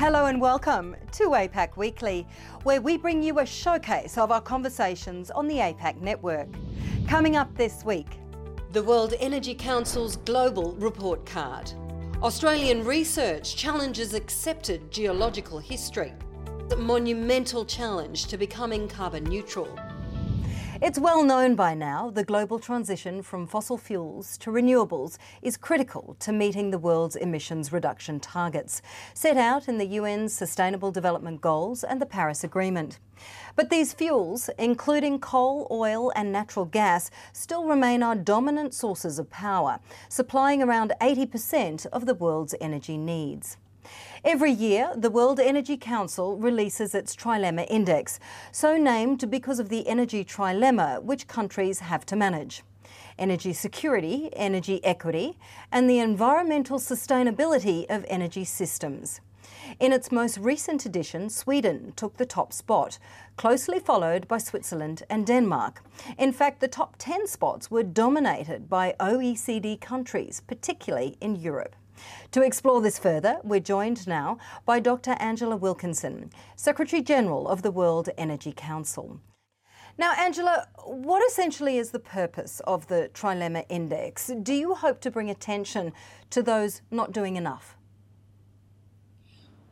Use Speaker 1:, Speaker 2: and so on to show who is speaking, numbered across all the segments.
Speaker 1: Hello and welcome to APAC Weekly, where we bring you a showcase of our conversations on the APAC network. Coming up this week, the World Energy Council's Global Report Card. Australian research challenges accepted geological history. The monumental challenge to becoming carbon neutral. It's well known by now the global transition from fossil fuels to renewables is critical to meeting the world's emissions reduction targets, set out in the UN's Sustainable Development Goals and the Paris Agreement. But these fuels, including coal, oil, and natural gas, still remain our dominant sources of power, supplying around 80% of the world's energy needs. Every year, the World Energy Council releases its Trilemma Index, so named because of the energy trilemma which countries have to manage energy security, energy equity, and the environmental sustainability of energy systems. In its most recent edition, Sweden took the top spot, closely followed by Switzerland and Denmark. In fact, the top 10 spots were dominated by OECD countries, particularly in Europe. To explore this further, we're joined now by Dr. Angela Wilkinson, Secretary General of the World Energy Council. Now, Angela, what essentially is the purpose of the Trilemma Index? Do you hope to bring attention to those not doing enough?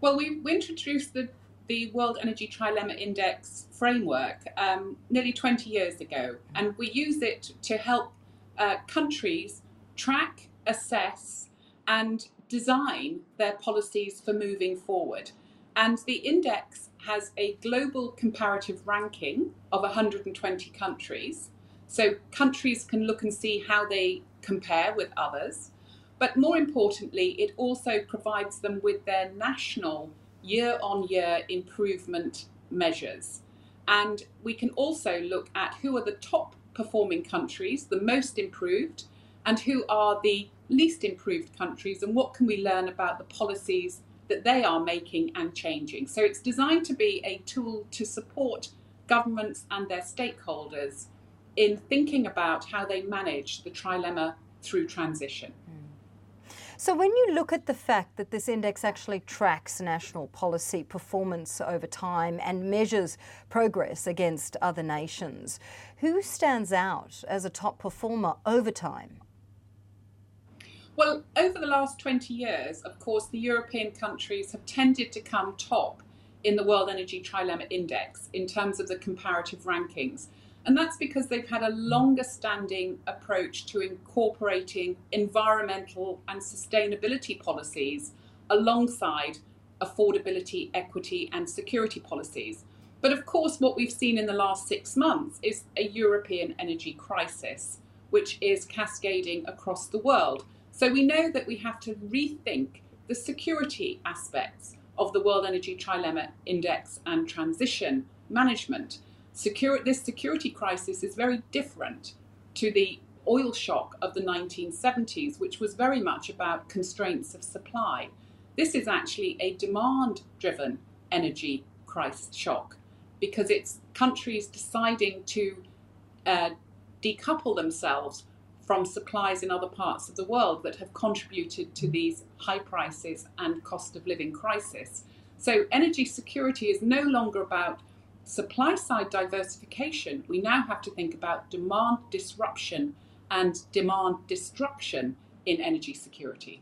Speaker 2: Well, we, we introduced the, the World Energy Trilemma Index framework um, nearly 20 years ago, and we use it to help uh, countries track, assess, and design their policies for moving forward. And the index has a global comparative ranking of 120 countries. So countries can look and see how they compare with others. But more importantly, it also provides them with their national year on year improvement measures. And we can also look at who are the top performing countries, the most improved, and who are the least improved countries and what can we learn about the policies that they are making and changing. So it's designed to be a tool to support governments and their stakeholders in thinking about how they manage the trilemma through transition.
Speaker 1: Hmm. So, when you look at the fact that this index actually tracks national policy performance over time and measures progress against other nations, who stands out as a top performer over time?
Speaker 2: Well, over the last 20 years, of course, the European countries have tended to come top in the World Energy Trilemma Index in terms of the comparative rankings. And that's because they've had a longer standing approach to incorporating environmental and sustainability policies alongside affordability, equity, and security policies. But of course, what we've seen in the last six months is a European energy crisis, which is cascading across the world. So we know that we have to rethink the security aspects of the World Energy Trilemma Index and transition management. This security crisis is very different to the oil shock of the 1970s, which was very much about constraints of supply. This is actually a demand driven energy crisis shock because it's countries deciding to uh, decouple themselves from supplies in other parts of the world that have contributed to these high prices and cost of living crisis. So, energy security is no longer about supply side diversification. We now have to think about demand disruption and demand destruction in energy security.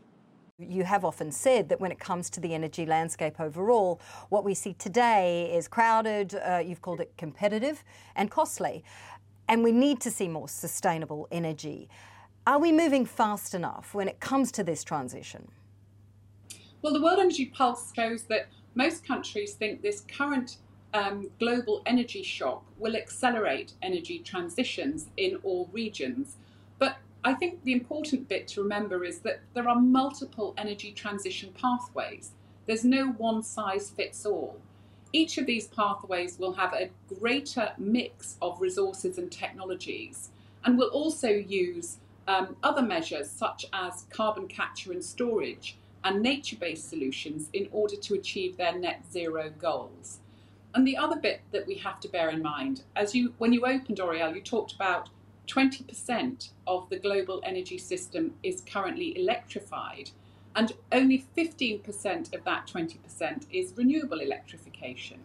Speaker 1: You have often said that when it comes to the energy landscape overall, what we see today is crowded, uh, you've called it competitive, and costly and we need to see more sustainable energy. Are we moving fast enough when it comes to this transition?
Speaker 2: Well, the World Energy Pulse shows that most countries think this current um, global energy shock will accelerate energy transitions in all regions. But I think the important bit to remember is that there are multiple energy transition pathways. There's no one size fits all. Each of these pathways will have a greater mix of resources and technologies and will also use um, other measures such as carbon capture and storage and nature based solutions in order to achieve their net zero goals. And the other bit that we have to bear in mind, as you when you opened Oriel, you talked about 20% of the global energy system is currently electrified. And only 15% of that 20% is renewable electrification.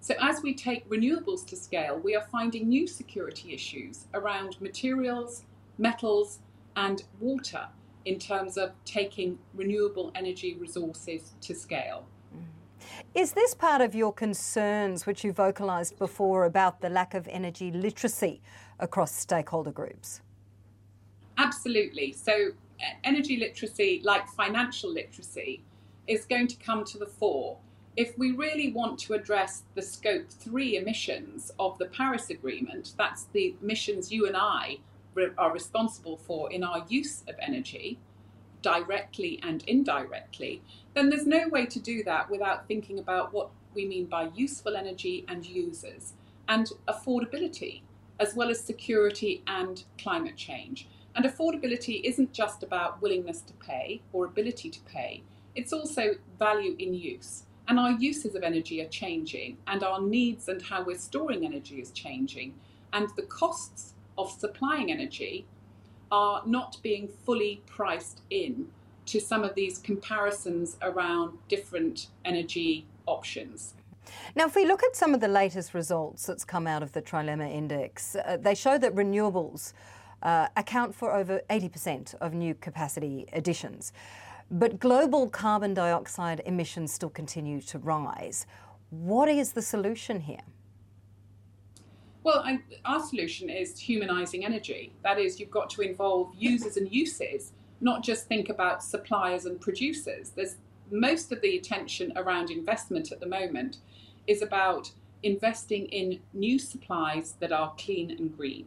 Speaker 2: So, as we take renewables to scale, we are finding new security issues around materials, metals, and water in terms of taking renewable energy resources to scale. Mm-hmm.
Speaker 1: Is this part of your concerns, which you vocalised before, about the lack of energy literacy across stakeholder groups?
Speaker 2: Absolutely. So, energy literacy, like financial literacy, is going to come to the fore. If we really want to address the scope three emissions of the Paris Agreement, that's the emissions you and I are responsible for in our use of energy, directly and indirectly, then there's no way to do that without thinking about what we mean by useful energy and users, and affordability, as well as security and climate change. And affordability isn't just about willingness to pay or ability to pay, it's also value in use. And our uses of energy are changing, and our needs and how we're storing energy is changing. And the costs of supplying energy are not being fully priced in to some of these comparisons around different energy options.
Speaker 1: Now, if we look at some of the latest results that's come out of the Trilemma Index, uh, they show that renewables uh, account for over 80% of new capacity additions. But global carbon dioxide emissions still continue to rise. What is the solution here?
Speaker 2: Well, I, our solution is humanising energy. That is, you've got to involve users and uses, not just think about suppliers and producers. There's most of the attention around investment at the moment is about investing in new supplies that are clean and green.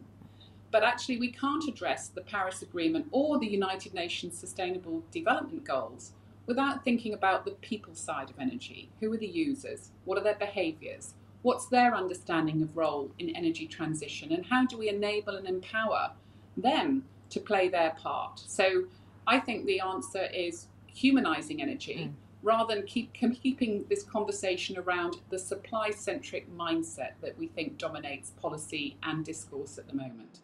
Speaker 2: But actually, we can't address the Paris Agreement or the United Nations Sustainable Development Goals without thinking about the people side of energy. Who are the users? What are their behaviours? What's their understanding of role in energy transition? And how do we enable and empower them to play their part? So I think the answer is humanizing energy. Mm. Rather than keep keeping this conversation around the supply centric mindset that we think dominates policy and discourse at the moment.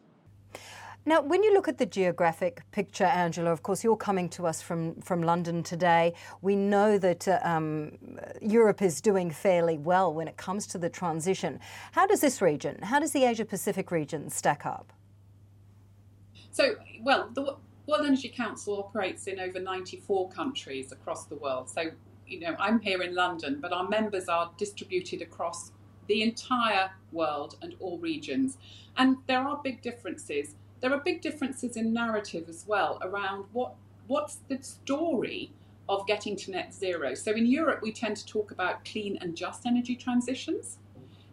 Speaker 1: Now, when you look at the geographic picture, Angela, of course, you're coming to us from, from London today. We know that uh, um, Europe is doing fairly well when it comes to the transition. How does this region, how does the Asia Pacific region stack up?
Speaker 2: So, well, the World Energy Council operates in over 94 countries across the world. So, you know, I'm here in London, but our members are distributed across the entire world and all regions. And there are big differences there are big differences in narrative as well around what what's the story of getting to net zero. So in Europe, we tend to talk about clean and just energy transitions.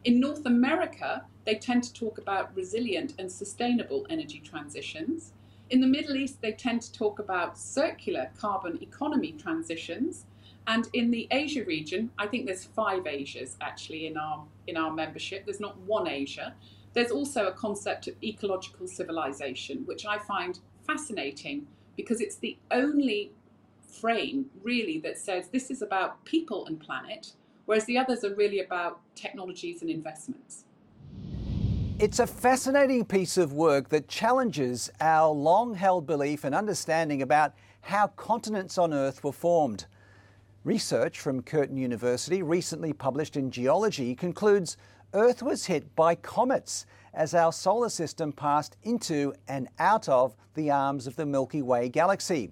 Speaker 2: In North America, they tend to talk about resilient and sustainable energy transitions. In the Middle East, they tend to talk about circular carbon economy transitions. And in the Asia region, I think there's five Asias actually in our in our membership. There's not one Asia. There's also a concept of ecological civilization, which I find fascinating because it's the only frame really that says this is about people and planet, whereas the others are really about technologies and investments.
Speaker 3: It's a fascinating piece of work that challenges our long held belief and understanding about how continents on Earth were formed. Research from Curtin University, recently published in Geology, concludes Earth was hit by comets as our solar system passed into and out of the arms of the Milky Way galaxy.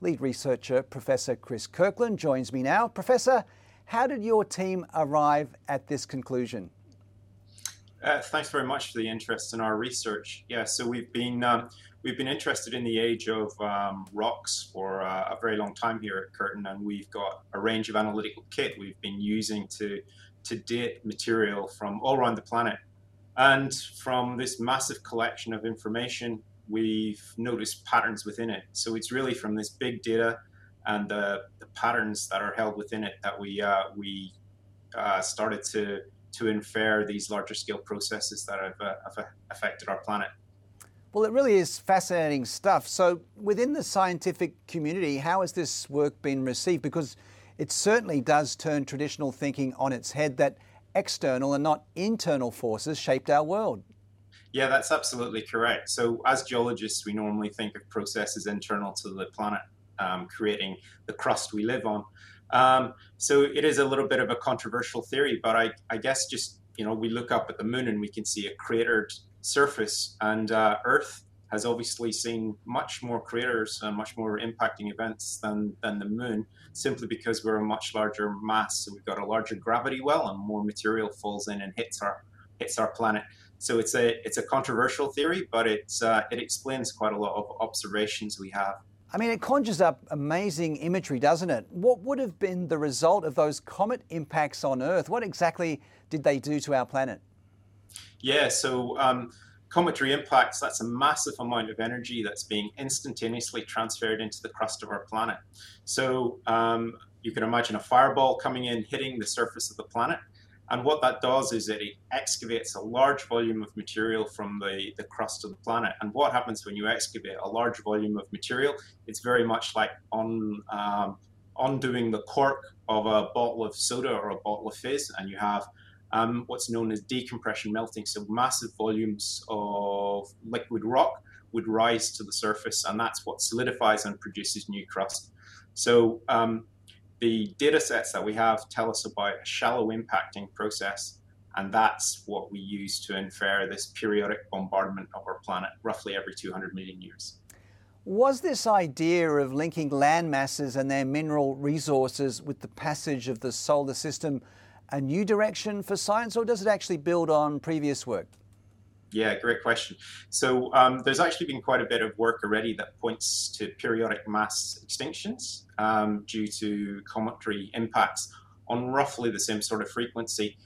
Speaker 3: Lead researcher Professor Chris Kirkland joins me now. Professor, how did your team arrive at this conclusion?
Speaker 4: Uh, thanks very much for the interest in our research. Yeah, so we've been um, we've been interested in the age of um, rocks for uh, a very long time here at Curtin, and we've got a range of analytical kit we've been using to to date material from all around the planet. And from this massive collection of information, we've noticed patterns within it. So it's really from this big data and the, the patterns that are held within it that we uh, we uh, started to to infer these larger scale processes that have, uh, have affected our planet.
Speaker 3: Well, it really is fascinating stuff. So, within the scientific community, how has this work been received? Because it certainly does turn traditional thinking on its head that external and not internal forces shaped our world.
Speaker 4: Yeah, that's absolutely correct. So, as geologists, we normally think of processes internal to the planet um, creating the crust we live on. Um, so it is a little bit of a controversial theory, but I, I, guess just you know we look up at the moon and we can see a cratered surface, and uh, Earth has obviously seen much more craters and much more impacting events than than the moon, simply because we're a much larger mass. So we've got a larger gravity well, and more material falls in and hits our hits our planet. So it's a it's a controversial theory, but it's uh, it explains quite a lot of observations we have.
Speaker 3: I mean, it conjures up amazing imagery, doesn't it? What would have been the result of those comet impacts on Earth? What exactly did they do to our planet?
Speaker 4: Yeah, so um, cometary impacts, that's a massive amount of energy that's being instantaneously transferred into the crust of our planet. So um, you can imagine a fireball coming in, hitting the surface of the planet. And what that does is it excavates a large volume of material from the, the crust of the planet. And what happens when you excavate a large volume of material? It's very much like on um, undoing the cork of a bottle of soda or a bottle of fizz, and you have um, what's known as decompression melting. So massive volumes of liquid rock would rise to the surface, and that's what solidifies and produces new crust. So um, the data sets that we have tell us about a shallow impacting process, and that's what we use to infer this periodic bombardment of our planet roughly every 200 million years.
Speaker 3: Was this idea of linking land masses and their mineral resources with the passage of the solar system a new direction for science, or does it actually build on previous work?
Speaker 4: Yeah, great question. So um, there's actually been quite a bit of work already that points to periodic mass extinctions um, due to cometary impacts on roughly the same sort of frequency.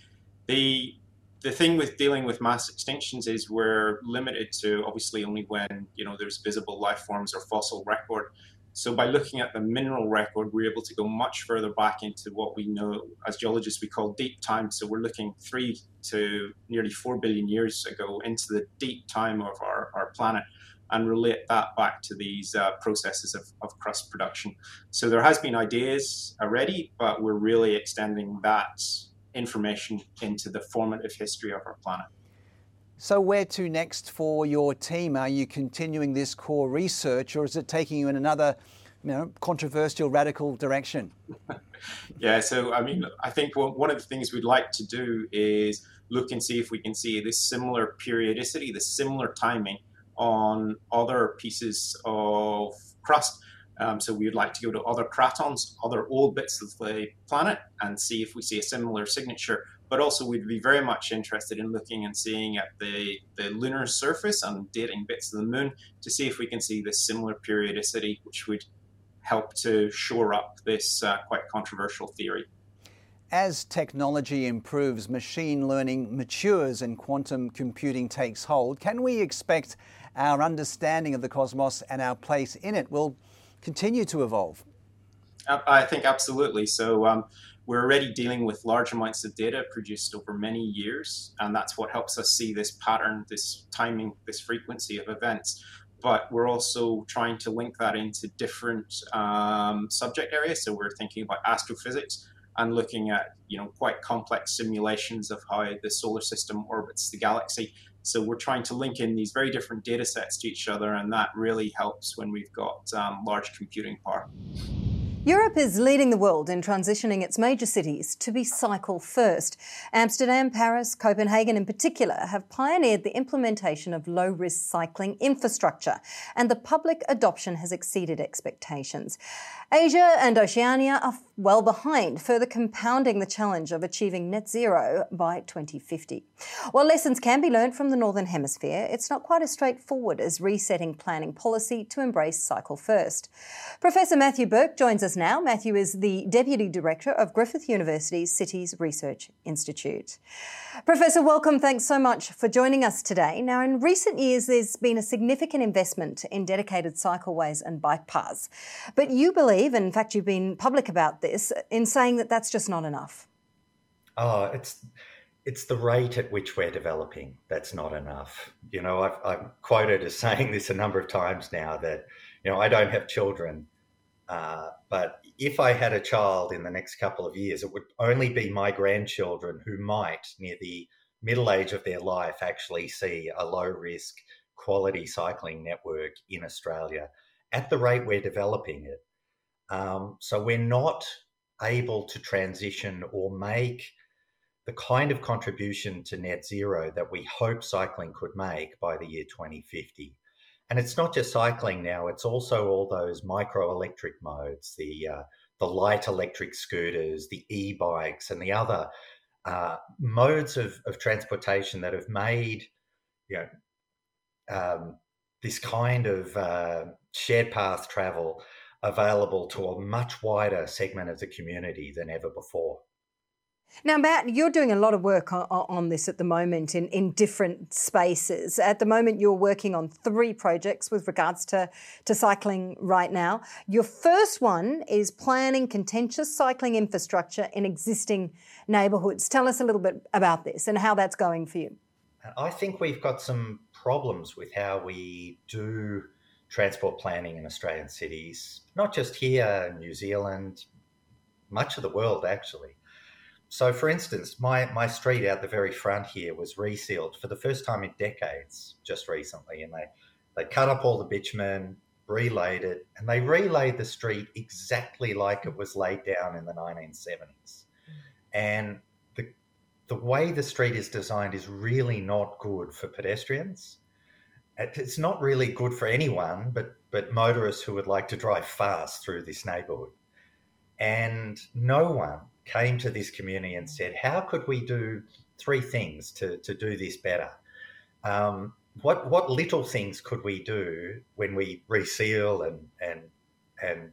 Speaker 4: The the thing with dealing with mass extinctions is we're limited to obviously only when you know there's visible life forms or fossil record. So by looking at the mineral record, we're able to go much further back into what we know as geologists we call deep time. So we're looking three to nearly four billion years ago into the deep time of our, our planet and relate that back to these uh, processes of, of crust production. So there has been ideas already, but we're really extending that information into the formative history of our planet.
Speaker 3: So, where to next for your team? Are you continuing this core research, or is it taking you in another, you know, controversial, radical direction?
Speaker 4: yeah. So, I mean, I think one of the things we'd like to do is look and see if we can see this similar periodicity, this similar timing on other pieces of crust. Um, so we would like to go to other cratons, other old bits of the planet, and see if we see a similar signature but also we'd be very much interested in looking and seeing at the, the lunar surface and dating bits of the moon to see if we can see this similar periodicity, which would help to shore up this uh, quite controversial theory.
Speaker 3: As technology improves, machine learning matures, and quantum computing takes hold, can we expect our understanding of the cosmos and our place in it will continue to evolve?
Speaker 4: I think absolutely. So, um, we're already dealing with large amounts of data produced over many years, and that's what helps us see this pattern, this timing, this frequency of events. But we're also trying to link that into different um, subject areas. So we're thinking about astrophysics and looking at you know quite complex simulations of how the solar system orbits the galaxy. So we're trying to link in these very different data sets to each other, and that really helps when we've got um, large computing power.
Speaker 1: Europe is leading the world in transitioning its major cities to be cycle first. Amsterdam, Paris, Copenhagen in particular have pioneered the implementation of low risk cycling infrastructure, and the public adoption has exceeded expectations. Asia and Oceania are well behind, further compounding the challenge of achieving net zero by 2050. While lessons can be learned from the Northern Hemisphere, it's not quite as straightforward as resetting planning policy to embrace cycle first. Professor Matthew Burke joins us now. Matthew is the Deputy Director of Griffith University's Cities Research Institute. Professor, welcome. Thanks so much for joining us today. Now, in recent years, there's been a significant investment in dedicated cycleways and bike paths. But you believe, and in fact, you've been public about this, in saying that that's just not enough.
Speaker 5: Oh, it's it's the rate at which we're developing that's not enough. You know, I've, I'm quoted as saying this a number of times now that, you know, I don't have children, uh, but if I had a child in the next couple of years, it would only be my grandchildren who might, near the middle age of their life, actually see a low risk quality cycling network in Australia. At the rate we're developing it, Um, so we're not able to transition or make the kind of contribution to net zero that we hope cycling could make by the year 2050. And it's not just cycling now; it's also all those micro electric modes, the uh, the light electric scooters, the e-bikes, and the other uh, modes of, of transportation that have made you know um, this kind of uh, shared path travel available to a much wider segment of the community than ever before.
Speaker 1: Now, Matt, you're doing a lot of work on, on, this at the moment in, in different spaces. At the moment, you're working on three projects with regards to, to cycling right now. Your first one is planning contentious cycling infrastructure in existing neighbourhoods. Tell us a little bit about this and how that's going for you.
Speaker 5: I think we've got some problems with how we do transport planning in Australian cities, not just here, New Zealand, much of the world actually. So, for instance, my, my street out the very front here was resealed for the first time in decades just recently. And they, they cut up all the bitumen, relaid it, and they relaid the street exactly like it was laid down in the 1970s. And the, the way the street is designed is really not good for pedestrians. It's not really good for anyone, but, but motorists who would like to drive fast through this neighborhood. And no one came to this community and said, How could we do three things to, to do this better? Um, what what little things could we do when we reseal and and and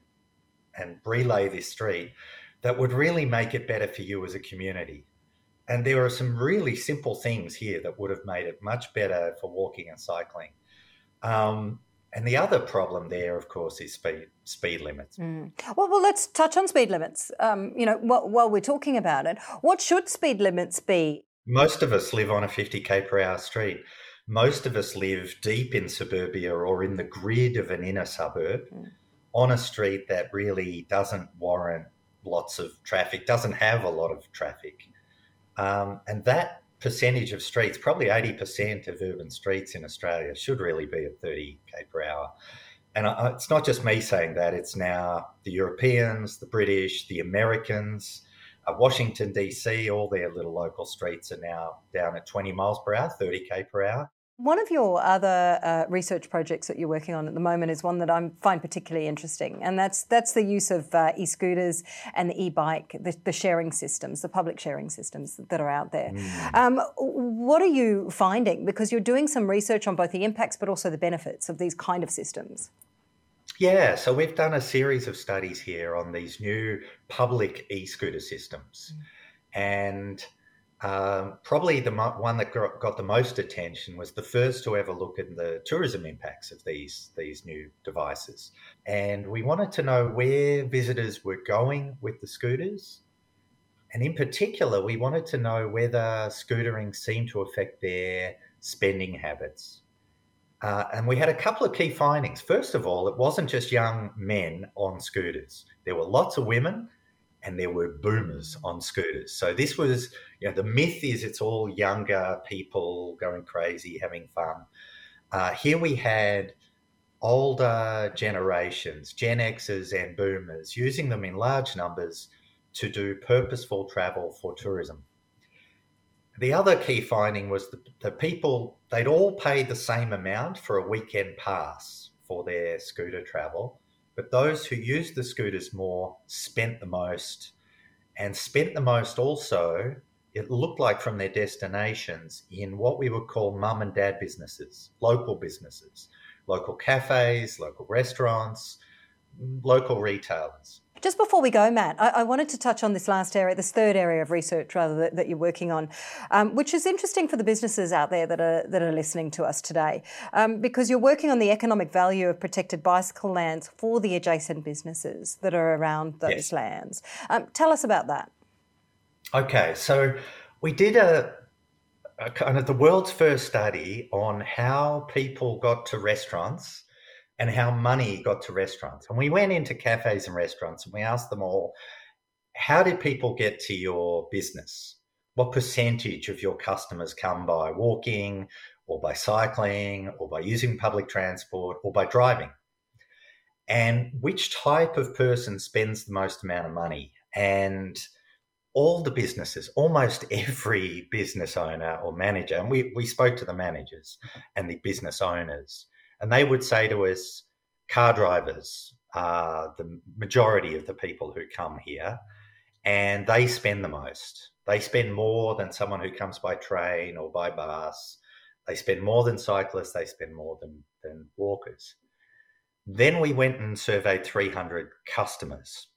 Speaker 5: and relay this street that would really make it better for you as a community? And there are some really simple things here that would have made it much better for walking and cycling. Um, and the other problem there, of course, is speed speed limits. Mm.
Speaker 1: Well, well, let's touch on speed limits. Um, you know, while, while we're talking about it, what should speed limits be?
Speaker 5: Most of us live on a 50k per hour street. Most of us live deep in suburbia or in the grid of an inner suburb mm. on a street that really doesn't warrant lots of traffic, doesn't have a lot of traffic. Um, and that percentage of streets, probably 80% of urban streets in Australia should really be at 30k per hour. And it's not just me saying that, it's now the Europeans, the British, the Americans, uh, Washington, D.C., all their little local streets are now down at 20 miles per hour, 30k per hour.
Speaker 1: One of your other uh, research projects that you're working on at the moment is one that I find particularly interesting, and that's that's the use of uh, e-scooters and the e-bike, the, the, sharing systems, the public sharing systems that are out there. Mm. Um, what are you finding? Because you're doing some research on both the impacts but also the benefits of these kind of systems.
Speaker 5: Yeah, so we've done a series of studies here on these new public e-scooter systems, mm. and um, probably the mo- one that got, the most attention was the first to ever look at the tourism impacts of these these new devices, and we wanted to know where visitors were going with the scooters, and in particular, we wanted to know whether scootering seemed to affect their spending habits. Uh, and we had a couple of key findings. First of all, it wasn't just young men on scooters. There were lots of women and there were boomers on scooters. So this was, you know, the myth is it's all younger people going crazy, having fun. Uh, here we had older generations, Gen Xers and boomers, using them in large numbers to do purposeful travel for tourism. The other key finding was that the people, they'd all paid the same amount for a weekend pass for their scooter travel but those who used the scooters more spent the most, and spent the most also, it looked like from their destinations, in what we would call mum and dad businesses, local businesses, local cafes, local restaurants, local retailers.
Speaker 1: Just before we go, Matt, I, I, wanted to touch on this last area, this third area of research, rather that, that you're working on, um, which is interesting for the businesses out there that are that are listening to us today, um, because you're working on the economic value of protected bicycle lands for the adjacent businesses that are around those yes. lands. Um, tell us about that.
Speaker 5: Okay, so we did a, a kind of the world's first study on how people got to restaurants and how money got to restaurants. And we went into cafes and restaurants and we asked them all, how did people get to your business? What percentage of your customers come by walking or by cycling or by using public transport or by driving? and which type of person spends the most amount of money. And all the businesses, almost every business owner or manager, and we, we spoke to the managers and the business owners, and they would say to us, car drivers are the majority of the people who come here, and they spend the most. They spend more than someone who comes by train or by bus. They spend more than cyclists, they spend more than, than walkers. Then we went and surveyed 300 customers,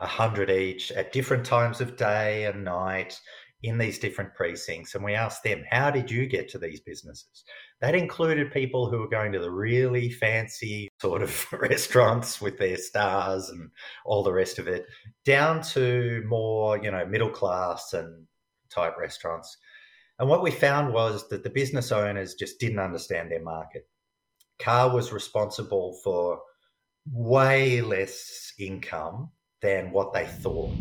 Speaker 5: 100 each at different times of day and night in these different precincts. And we asked them, How did you get to these businesses? That included people who were going to the really fancy sort of restaurants with their stars and all the rest of it, down to more, you know, middle class and type restaurants. And what we found was that the business owners just didn't understand their market. Car was responsible for way less income than what they thought.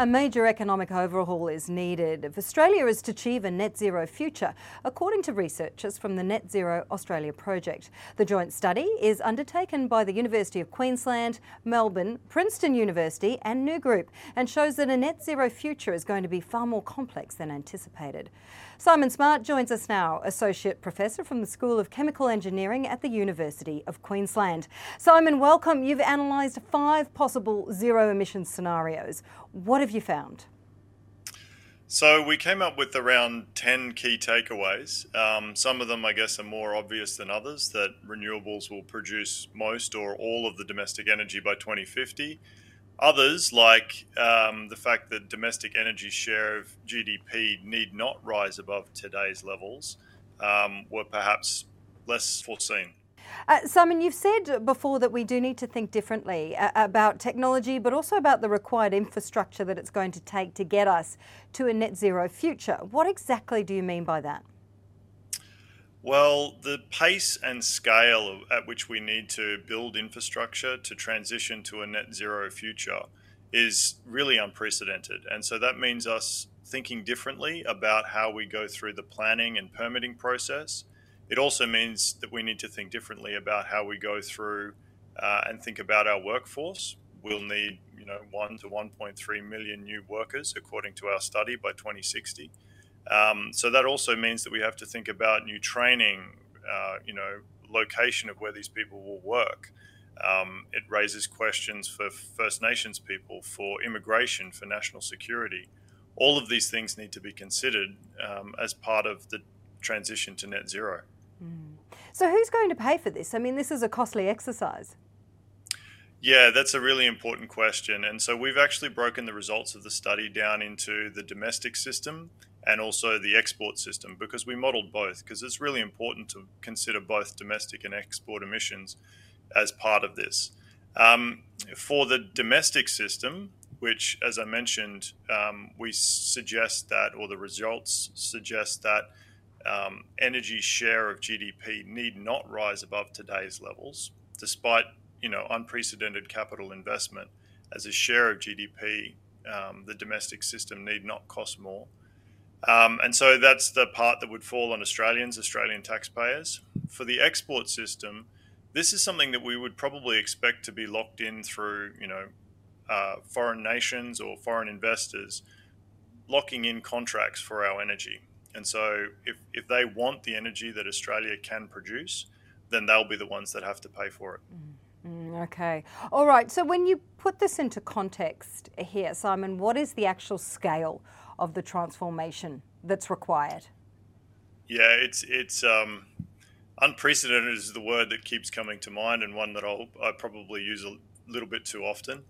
Speaker 1: A major economic overhaul is needed if Australia is to achieve a net zero future, according to researchers from the Net Zero Australia project. The joint study is undertaken by the University of Queensland, Melbourne, Princeton University, and Nous Group, and shows that a net zero future is going to be far more complex than anticipated. Simon Smart joins us now, Associate Professor from the School of Chemical Engineering at the University of Queensland. Simon, welcome. You've analysed five possible zero emissions scenarios. What have you found?
Speaker 6: So we came up with around 10 key takeaways. Um, some of them, I guess, are more obvious than others that renewables will produce most or all of the domestic energy by 2050. Others, like um, the fact that domestic energy share of GDP need not rise above today's levels, um, were perhaps less foreseen.
Speaker 1: Uh, Simon, you've said before that we do need to think differently uh, about technology, but also about the required infrastructure that it's going to take to get us to a net zero future. What exactly do you mean by that?
Speaker 6: Well, the pace and scale at which we need to build infrastructure to transition to a net zero future is really unprecedented. And so that means us thinking differently about how we go through the planning and permitting process. It also means that we need to think differently about how we go through uh, and think about our workforce. We'll need, you know, one to 1.3 million new workers, according to our study, by 2060. Um, so that also means that we have to think about new training, uh, you know, location of where these people will work. Um, it raises questions for First Nations people, for immigration, for national security. All of these things need to be considered um, as part of the transition to net zero.
Speaker 1: So, who's going to pay for this? I mean, this is a costly exercise.
Speaker 6: Yeah, that's a really important question. And so we've actually broken the results of the study down into the domestic system and also the export system because we modeled both because it's really important to consider both domestic and export emissions as part of this. Um, for the domestic system, which, as I mentioned, um, we suggest that, or the results suggest that um, energy share of GDP need not rise above today's levels, despite you know unprecedented capital investment as a share of GDP. Um, the domestic system need not cost more. Um, and so that's the part that would fall on Australians, Australian taxpayers. For the export system, this is something that we would probably expect to be locked in through, you know, uh, foreign nations or foreign investors locking in contracts for our energy. And so if, if they want the energy that Australia can produce, then they'll be the ones that have to pay for it.
Speaker 1: Mm, mm okay. All right. So when you put this into context here, Simon, what is the actual scale of the transformation that's required?
Speaker 6: Yeah, it's it's um, unprecedented is the word that keeps coming to mind, and one that I'll I probably use a little bit too often.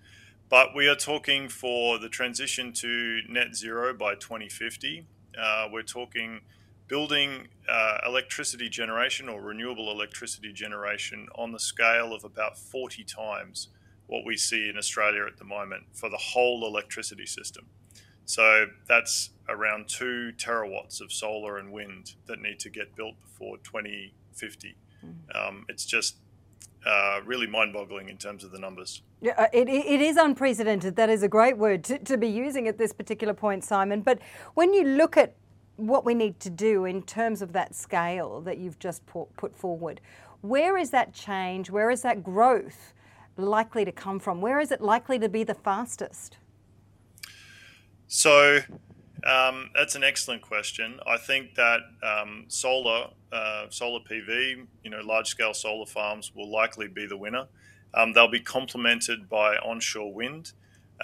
Speaker 6: But we are talking for the transition to net zero by 2050. Uh, we're talking building uh, electricity generation or renewable electricity generation on the scale of about 40 times what we see in Australia at the moment for the whole electricity system. So that's around two terawatts of solar and wind that need to get built before 2050. Mm. Um, it's just uh, really mind boggling in terms of the numbers.
Speaker 1: Yeah, uh, it, it is unprecedented. That is a great word to, to be using at this particular point, Simon. But when you look at what we need to do in terms of that scale that you've just put, put forward, Where is that change? Where is that growth likely to come from? Where is it likely to be the fastest?
Speaker 6: So um, that's an excellent question. I think that um, solar, uh, solar PV, you know, large scale solar farms will likely be the winner. Um, they'll be complemented by onshore wind.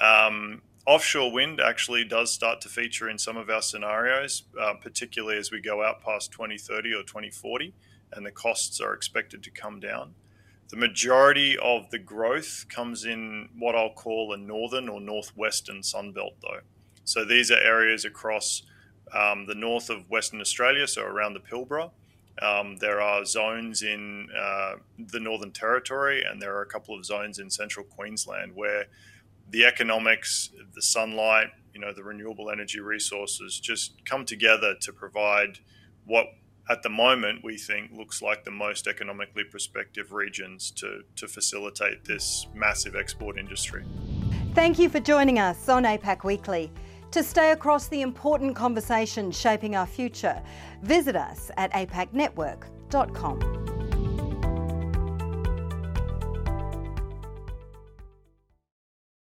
Speaker 6: Um, offshore wind actually does start to feature in some of our scenarios, uh, particularly as we go out past 2030 or 2040, and the costs are expected to come down. The majority of the growth comes in what I'll call a northern or northwestern sunbelt, though. So these are areas across um, the north of Western Australia, so around the Pilbara. Um, there are zones in uh, the Northern Territory, and there are a couple of zones in central Queensland where the economics, the sunlight, you know, the renewable energy resources just come together to provide what at the moment we think looks like the most economically prospective regions to, to facilitate this massive export industry.
Speaker 1: Thank you for joining us on APAC Weekly. To stay across the important conversations shaping our future, visit us at apacnetwork.com.